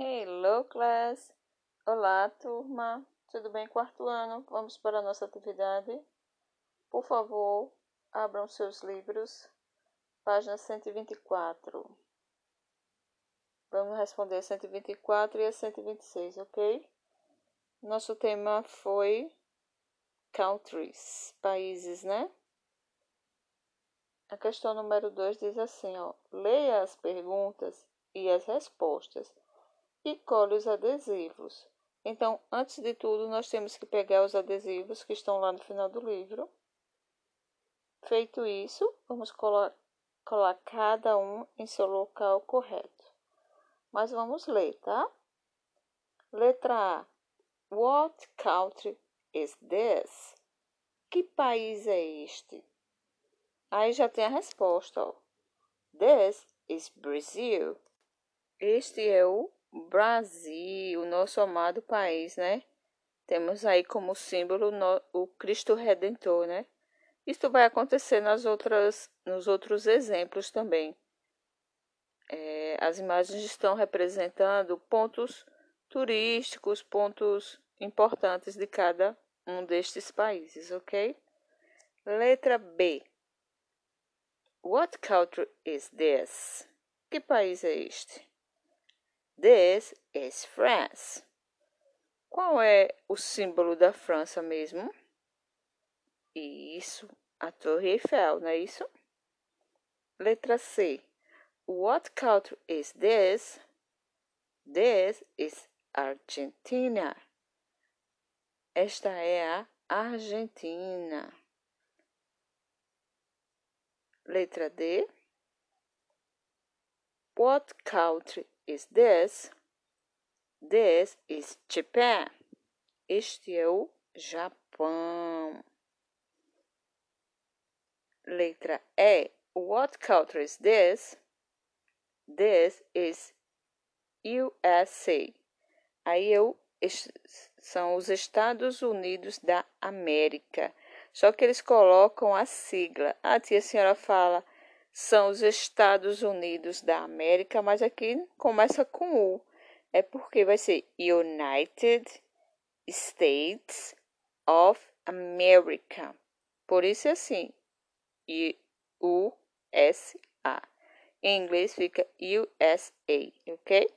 Hello, class! Olá, turma! Tudo bem, quarto ano? Vamos para a nossa atividade. Por favor, abram seus livros, página 124. Vamos responder a 124 e a 126, ok? Nosso tema foi countries, países, né? A questão número 2 diz assim, ó. Leia as perguntas e as respostas e colhe os adesivos. Então, antes de tudo, nós temos que pegar os adesivos que estão lá no final do livro. Feito isso, vamos colar, colar cada um em seu local correto. Mas vamos ler, tá? Letra A. What country is this? Que país é este? Aí já tem a resposta, ó. This is Brazil. Este é o Brasil, nosso amado país, né? Temos aí como símbolo o Cristo Redentor, né? Isso vai acontecer nas outras, nos outros exemplos também. É, as imagens estão representando pontos turísticos, pontos importantes de cada um destes países, ok? Letra B. What country is this? Que país é este? This is France. Qual é o símbolo da França mesmo? Isso, a Torre Eiffel, não é isso? Letra C. What country is this? This is Argentina. Esta é a Argentina. Letra D. What country is this? This is Japan. Este é o Japão. Letra E. What country is this? This is USA. Aí eu são os Estados Unidos da América. Só que eles colocam a sigla. A tia senhora fala são os Estados Unidos da América, mas aqui começa com U. É porque vai ser United States of America. Por isso é assim, U-S-A. Em inglês fica USA, ok?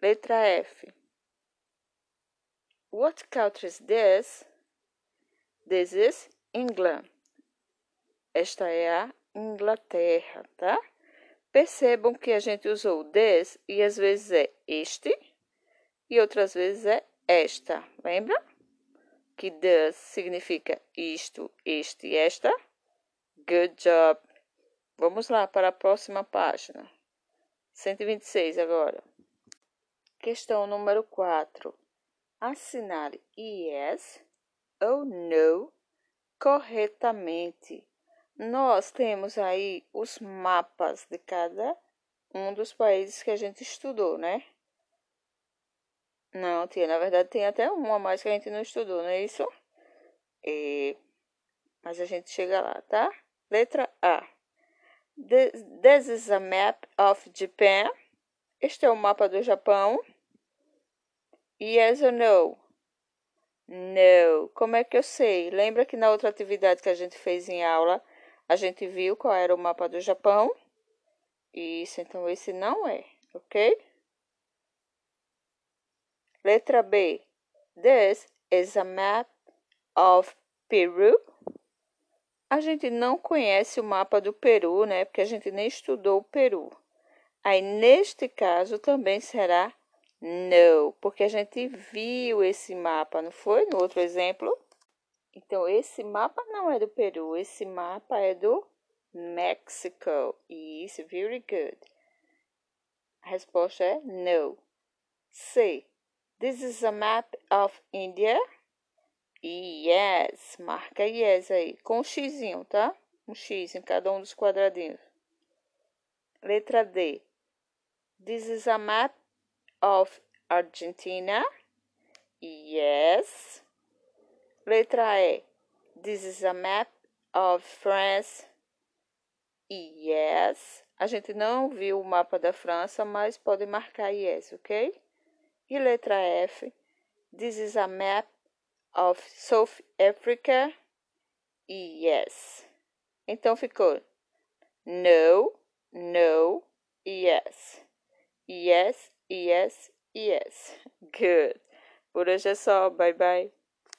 Letra F. What country is this? This is England. Esta é a Inglaterra, tá? Percebam que a gente usou this e às vezes é este e outras vezes é esta. Lembra? Que this significa isto, este e esta. Good job. Vamos lá para a próxima página. 126 agora. Questão número 4. Assinale yes ou no corretamente nós temos aí os mapas de cada um dos países que a gente estudou, né? Não, tia, na verdade tem até um a mais que a gente não estudou, não é isso? E... Mas a gente chega lá, tá? Letra A. This is a map of Japan. Este é o mapa do Japão. Yes or no? No. Como é que eu sei? Lembra que na outra atividade que a gente fez em aula, a gente viu qual era o mapa do Japão. Isso, então esse não é, ok? Letra B. This is a map of Peru. A gente não conhece o mapa do Peru, né? Porque a gente nem estudou o Peru. Aí, neste caso, também será no, porque a gente viu esse mapa, não foi? No outro exemplo. Então, esse mapa não é do Peru, esse mapa é do México. Isso, very good. A resposta é no. C. This is a map of India. Yes, marca yes aí, com um xizinho, tá? Um x em cada um dos quadradinhos. Letra D. This is a map of Argentina. Yes. Letra E. This is a map of France. Yes. A gente não viu o mapa da França, mas pode marcar yes, ok? E letra F. This is a map of South Africa. Yes. Então ficou no, no, yes. Yes, yes, yes. Good. Por hoje é só. Bye, bye.